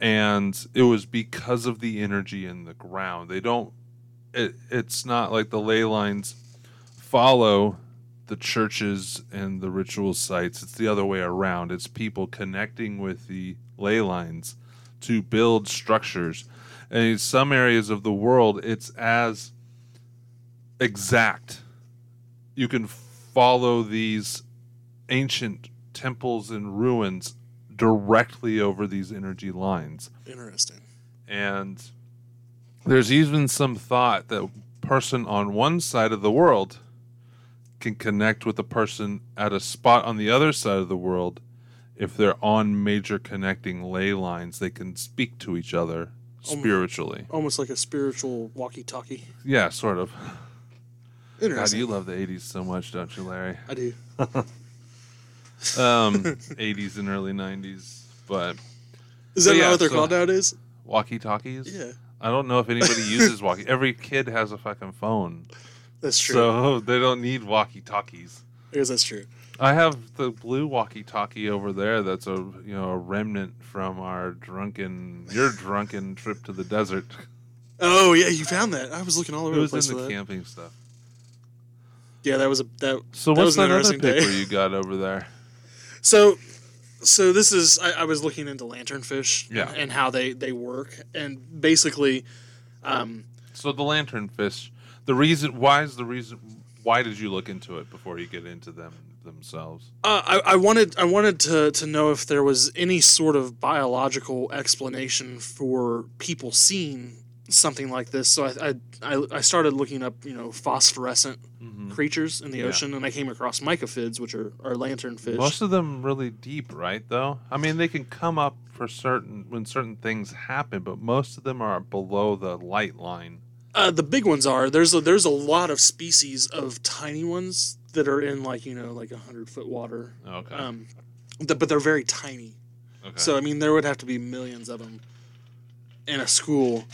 And it was because of the energy in the ground. They don't it, it's not like the ley lines follow the churches and the ritual sites. It's the other way around. It's people connecting with the ley lines to build structures and in some areas of the world it's as exact you can follow these ancient temples and ruins directly over these energy lines. Interesting. And there's even some thought that person on one side of the world can connect with a person at a spot on the other side of the world. If they're on major connecting ley lines, they can speak to each other spiritually. Almost like a spiritual walkie-talkie. Yeah, sort of. God, Interesting. you love the 80s so much, don't you, Larry? I do. um, 80s and early 90s, but Is that not yeah, what they're so- called nowadays? walkie talkies. Yeah, I don't know if anybody uses walkie. Every kid has a fucking phone, that's true. so they don't need walkie talkies. I guess that's true. I have the blue walkie talkie over there. That's a you know a remnant from our drunken your drunken trip to the desert. Oh yeah, you found that. I was looking all over It the was place in for the that. camping stuff. Yeah, that was a that. So That what's was an that other interesting day. paper you got over there? So, so this is I, I was looking into lanternfish Yeah. and how they they work, and basically, um, So the lanternfish. The reason why is the reason why did you look into it before you get into them themselves? uh, I, I wanted I wanted to to know if there was any sort of biological explanation for people seeing something like this. So I I, I, started looking up you know phosphorescent Mm-hmm. creatures in the Yeah. ocean, and I came across myctophids, which are, are lanternfish. Most of them really deep, right? Though I mean, they can come up for certain when certain things happen, but most of them are below the light line. Uh, the big ones are there's a, there's a lot of species of tiny ones that are in like you know like a hundred foot water, Okay. um, th- but they're very tiny. okay. So I mean there would have to be millions of them in a school.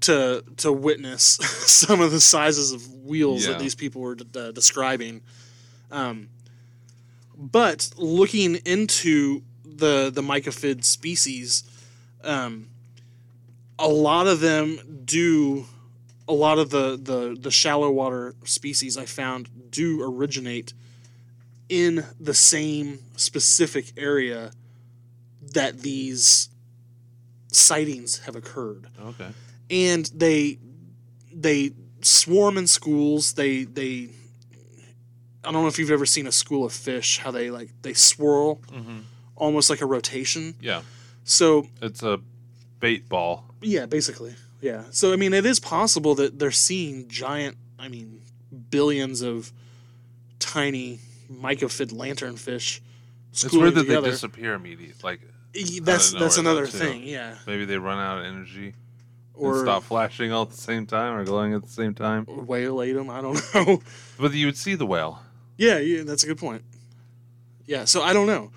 to to witness some of the sizes of wheels Yeah. that these people were uh, describing. Um, but looking into the the myctophid species, um, a lot of them do. A lot of the, the, the shallow water species I found do originate in the same specific area that these sightings have occurred Okay. and they they swarm in schools they they i don't know if you've ever seen a school of fish how they like they swirl Mm-hmm. almost like a rotation Yeah. so It's a bait ball. yeah basically yeah so i mean it is possible that they're seeing giant i mean billions of tiny myctophid lanternfish It's weird that together. they disappear immediately. Like that's that's another too. thing yeah maybe they run out of energy or and stop flashing all at the same time or glowing at the same time. whale ate them i don't know But you would see the whale. Yeah, yeah, that's a good point. Yeah, so I don't know.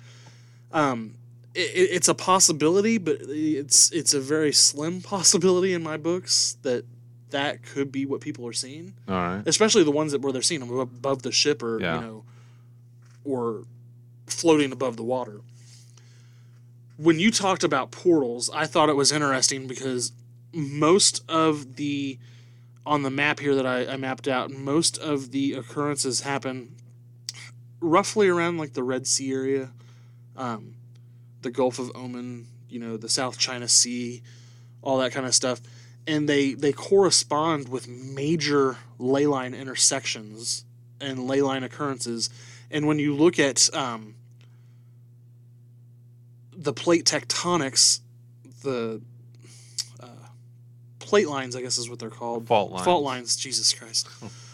Um, it, it- it's a possibility, but it's it's a very slim possibility in my books that that could be what people are seeing, All right. especially the ones that where they're seeing them above the ship or Yeah. you know, or floating above the water. When you talked about portals, I thought it was interesting because most of the on the map here that I, I mapped out, most of the occurrences happen roughly around like the Red Sea area, um, the Gulf of Oman, you know, the South China Sea, all that kind of stuff, and they they correspond with major ley line intersections and ley line occurrences. And when you look at um, the plate tectonics, the uh, plate lines, I guess is what they're called. Fault lines. Fault lines. Jesus Christ.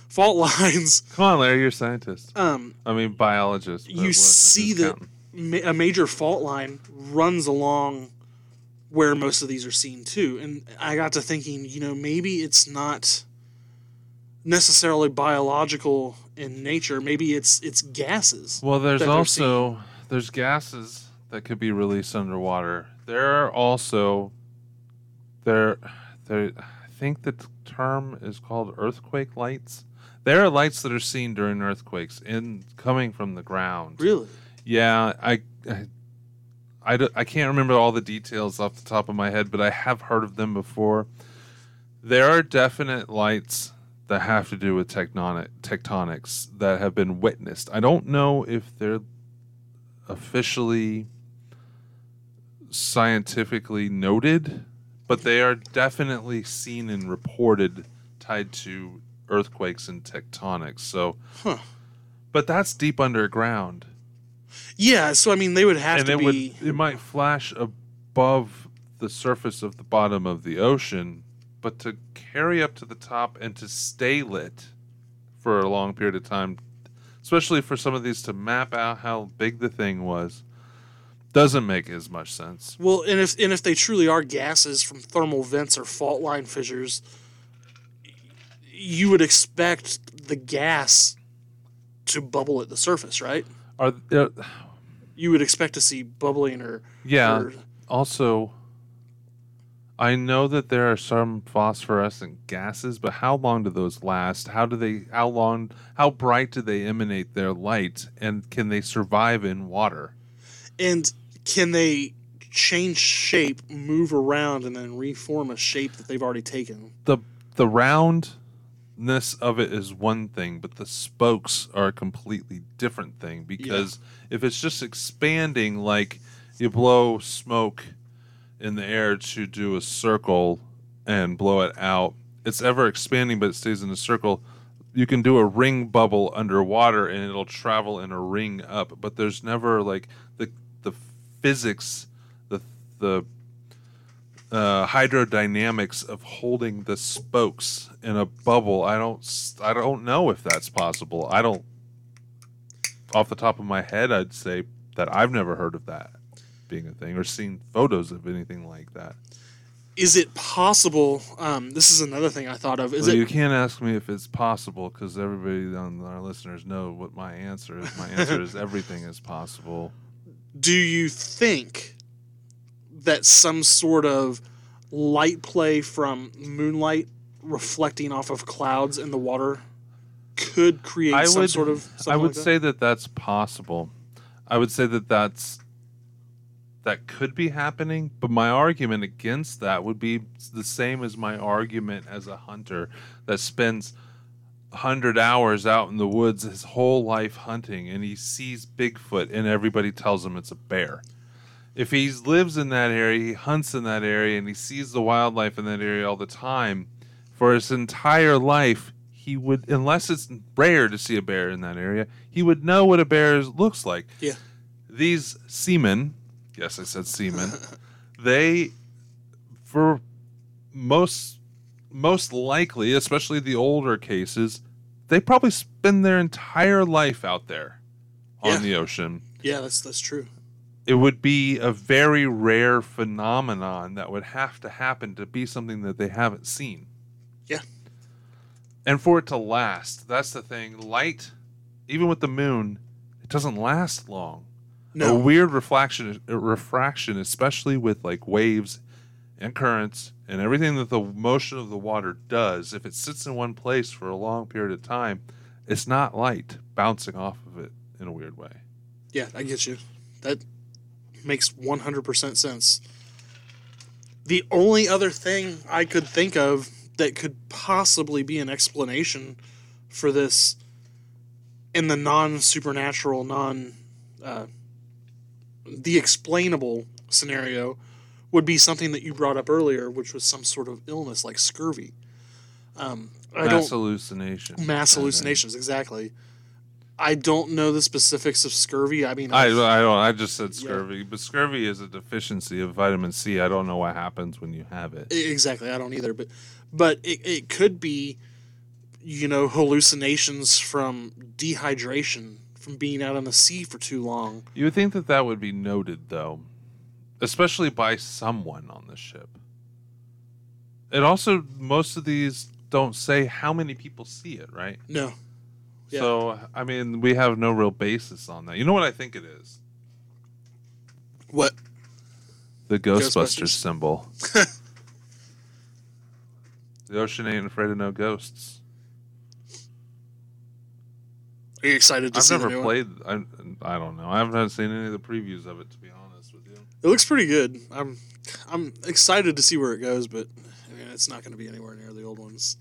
Fault lines. Come on, Larry, you're a scientist. Um, I mean, biologist. you see that counting? Ma- a major fault line runs along where most of these are seen too. And I got to thinking, you know, maybe it's not necessarily biological in nature. Maybe it's it's gases. Well, there's also there's gases that could be released underwater. There are also there there I think the term is called earthquake lights. There are lights that are seen during earthquakes in coming from the ground. Really? Yeah, I, I can't remember all the details off the top of my head, but I have heard of them before. There are definite lights that have to do with tectonic tectonics that have been witnessed. I don't know if they're officially scientifically noted, but they are definitely seen and reported tied to earthquakes and tectonics. So, Huh. but that's deep underground Yeah. So I mean, they would have and to it be. would it might flash above the surface of the bottom of the ocean, but to carry up to the top and to stay lit for a long period of time, especially for some of these to map out how big the thing was, doesn't make as much sense. Well, and if and if they truly are gases from thermal vents or fault line fissures, you would expect the gas to bubble at the surface, right? Are there, uh, You would expect to see bubbling or yeah. or- Also, I know that there are some phosphorescent gases, but how long do those last? How do they? How long? How bright do they emanate their light? And can they survive in water? and can they change shape, move around, and then reform a shape that they've already taken? the The roundness of it is one thing, but the spokes are a completely different thing. Because if it's just expanding, like you blow smoke in the air to do a circle and blow it out, it's ever expanding, but it stays in a circle. You can do a ring bubble underwater and it'll travel in a ring up, but there's never like the the physics, the the uh, hydrodynamics of holding the spokes in a bubble. I don't I don't know if that's possible. I don't off the top of my head I'd say that I've never heard of that being a thing or seen photos of anything like that. Is it possible? Um, this is another thing I thought of. Is Well, it you can't ask me if it's possible because everybody on our listeners know what my answer is. My answer is everything is possible. do you think that some sort of light play from moonlight reflecting off of clouds in the water could create I some would, sort of. I would like that? say that that's possible. I would say that that's that could be happening, but my argument against that would be the same as my argument as a hunter that spends 100 hours out in the woods his whole life hunting and he sees Bigfoot and everybody tells him it's a bear. If he lives in that area, he hunts in that area and he sees the wildlife in that area all the time, for his entire life, he would, unless it's rare to see a bear in that area, he would know what a bear looks like. Yeah. These seamen, yes, I said seamen, they, for most, most likely, especially the older cases, they probably spend their entire life out there on Yeah. the ocean. Yeah, that's that's true. It would be a very rare phenomenon that would have to happen to be something that they haven't seen. Yeah. And for it to last, that's the thing. Light, even with the moon, it doesn't last long. No. A weird reflection, uh, refraction, especially with like waves and currents and everything that the motion of the water does. If it sits in one place for a long period of time, it's not light bouncing off of it in a weird way. yeah, I get you. That makes one hundred percent sense. The only other thing I could think of that could possibly be an explanation for this in the non supernatural, non uh, the explainable scenario would be something that you brought up earlier, which was some sort of illness like scurvy. Um, I Mass don't hallucination. mass hallucinations exactly. I don't know the specifics of scurvy. I mean, I, I've- don't. I just said Yeah. scurvy, but scurvy is a deficiency of vitamin C. I don't know what happens when you have it. Exactly. I don't either, but but it, it could be, you know, hallucinations from dehydration from being out on the sea for too long. You would think that that would be noted, though, especially by someone on the ship. It also most of these don't say how many people see it, right? No, Yeah. So I mean, we have no real basis on that. You know what I think it is? what? The Ghostbusters. Ghostbusters symbol. the ocean ain't afraid of no ghosts. Are you excited to I've see the never played. I, I don't know. I haven't seen any of the previews of it, to be honest with you. It looks pretty good. I'm I'm excited to see where it goes, but I mean, it's not going to be anywhere near the old ones.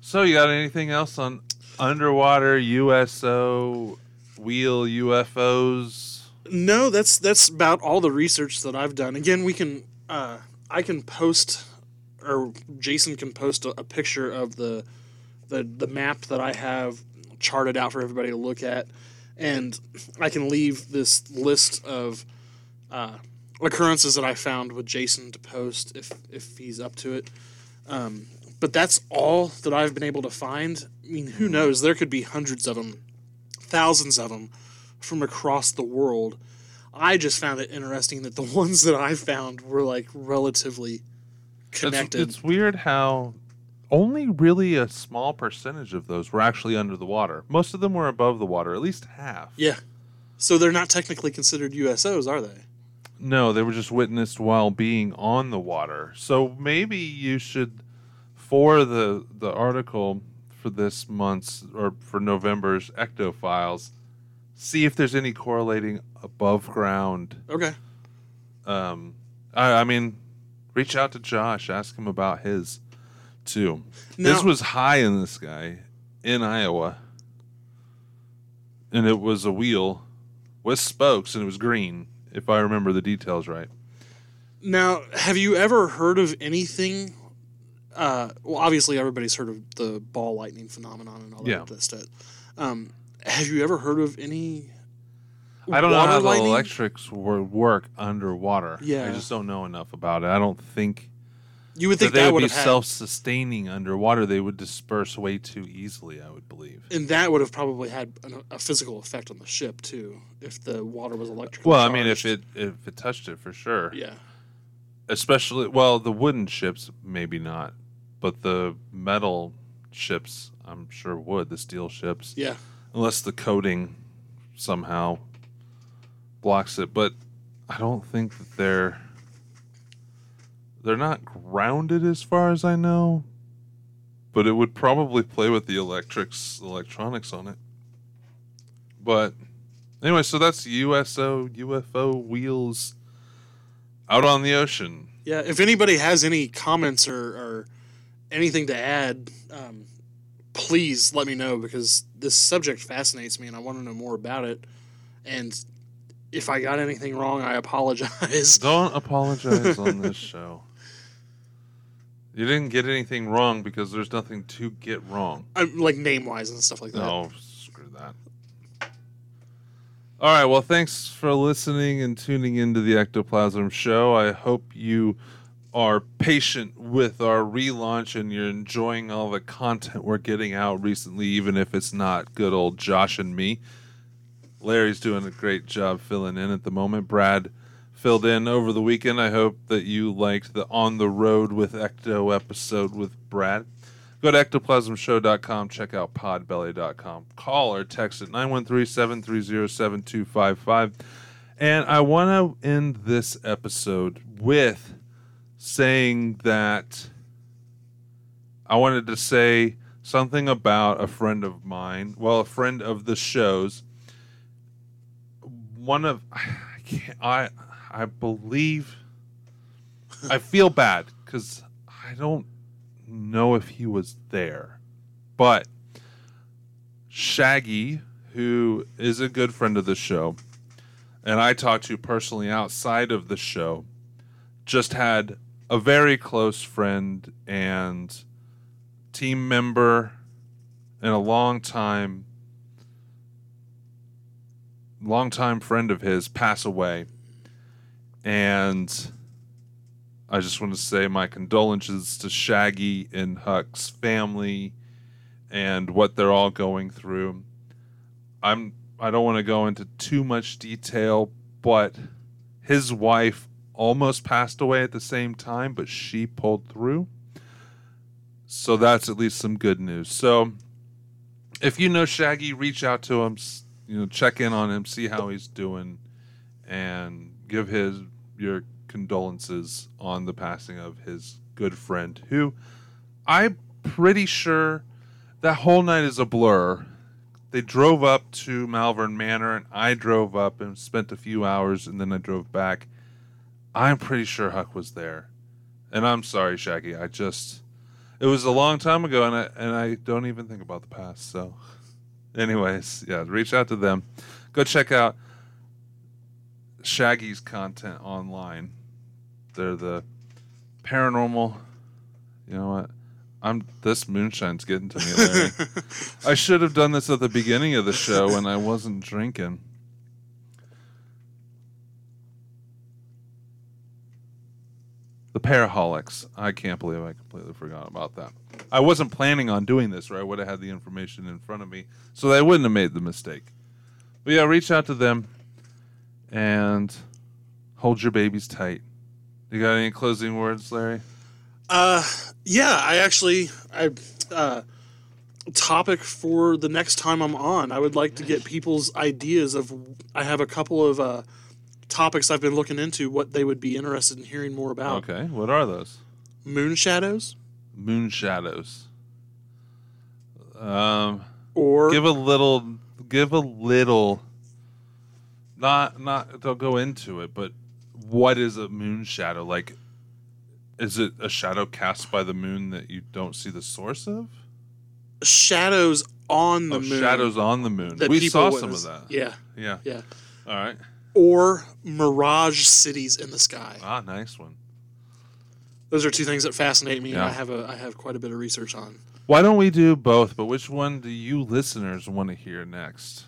So, you got anything else on underwater USO wheel UFOs? No, that's that's about all the research that I've done. Again, we can uh, I can post or Jason can post a, a picture of the the the map that I have charted out for everybody to look at, and I can leave this list of uh, occurrences that I found with Jason to post if if he's up to it. Um, but that's all that I've been able to find. I mean, who knows? There could be hundreds of them, thousands of them from across the world. I just found it interesting that the ones that I found were like relatively It's, connected. it's weird how only really a small percentage of those were actually under the water. Most of them were above the water, at least half. yeah. So they're not technically considered USOs, are they? No, they were just witnessed while being on the water. So maybe you should, for the the article for this month's or for November's Ecto Files, see if there's any correlating above ground. Okay. Um, I, I mean, reach out to Josh, ask him about his too. Now, this was high in the sky in Iowa, and it was a wheel with spokes, and it was green. If I remember the details right. now, have you ever heard of anything? Uh, well, obviously, everybody's heard of the ball lightning phenomenon and all that Yeah. stuff. Um, have you ever heard of any? I don't know how the electrics would work underwater. Yeah. I just don't know enough about it. I don't think You would that think they that would would be self-sustaining underwater. They would disperse way too easily. I would believe. and that would have probably had an, a physical effect on the ship too, if the water was electrical. Well, I mean, if it if it touched it for sure. yeah, Especially, well, the wooden ships maybe not, but the metal ships, I'm sure would. The steel ships, yeah, unless the coating somehow blocks it. But I don't think that they're They're not grounded as far as I know, but it would probably play with the electrics electronics on it. But anyway, so that's USO UFO wheels out on the ocean. Yeah, if anybody has any comments or, or anything to add, um, please let me know because this subject fascinates me and I want to know more about it. And if I got anything wrong, I apologize. Don't apologize on this show. You didn't get anything wrong because there's nothing to get wrong. I'm, like name wise and stuff like that. No, screw that. All right. Well, thanks for listening and tuning into the Ectoplasm Show. I hope you are patient with our relaunch and you're enjoying all the content we're getting out recently, even if it's not good old Josh and me. Larry's doing a great job filling in at the moment. Brad filled in over the weekend. I hope that you liked the On the Road with Ecto episode with Brad. Go to ectoplasmshow.com, check out podbelly.com. Call or text at 913 730 7255. And I want to end this episode with saying that I wanted to say something about a friend of mine, well, a friend of the show's. One of I can't, I I believe I feel bad cuz I don't know if he was there. But Shaggy, who is a good friend of the show, and I talked to personally outside of the show, just had a very close friend and team member and a long time long time friend of his pass away and I just want to say my condolences to Shaggy and Huck's family and what they're all going through. I'm I don't want to go into too much detail, but his wife almost passed away at the same time, but she pulled through. So that's at least some good news. So if you know Shaggy, reach out to him, you know, check in on him, see how he's doing and give his your condolences on the passing of his good friend, who I'm pretty sure that whole night is a blur. They drove up to Malvern Manor, and I drove up and spent a few hours, and then I drove back. I'm pretty sure Huck was there, and I'm sorry, Shaggy. I just it was a long time ago, and I and I don't even think about the past. So, anyways, yeah, reach out to them. Go check out Shaggy's content online. They're the paranormal. You know what? I'm this moonshine's getting to me, Larry. I should have done this at the beginning of the show when I wasn't drinking. The Paraholics. I can't believe I completely forgot about that. I wasn't planning on doing this, or I would have had the information in front of me, so I wouldn't have made the mistake. But yeah, reach out to them and hold your babies tight. You got any closing words, Larry? Uh, yeah, I actually, I, uh, topic for the next time I'm on. I would like to get people's ideas of. I have a couple of uh, topics I've been looking into. What they would be interested in hearing more about. Okay, what are those? Moon shadows, Moon shadows. Um, or give a little. Give a little. Not not. Don't go into it, but what is a moon shadow? Like, is it a shadow cast by the moon that you don't see the source of? shadows on the Oh, moon. shadows on the moon. We saw some of that. Yeah, Yeah. yeah. All right. Or mirage cities in the sky. Ah, nice one. Those are two things that fascinate me, and Yeah. I have a I have quite a bit of research on. Why don't we do both? But which one do you listeners want to hear next?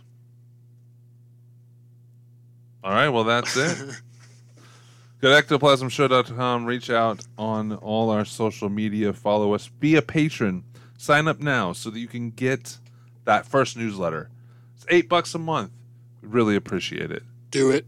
All right, well, that's it. Go to ectoplasmshow.com, reach out on all our social media, follow us, be a patron, sign up now so that you can get that first newsletter. It's eight bucks a month. We really appreciate it. Do it.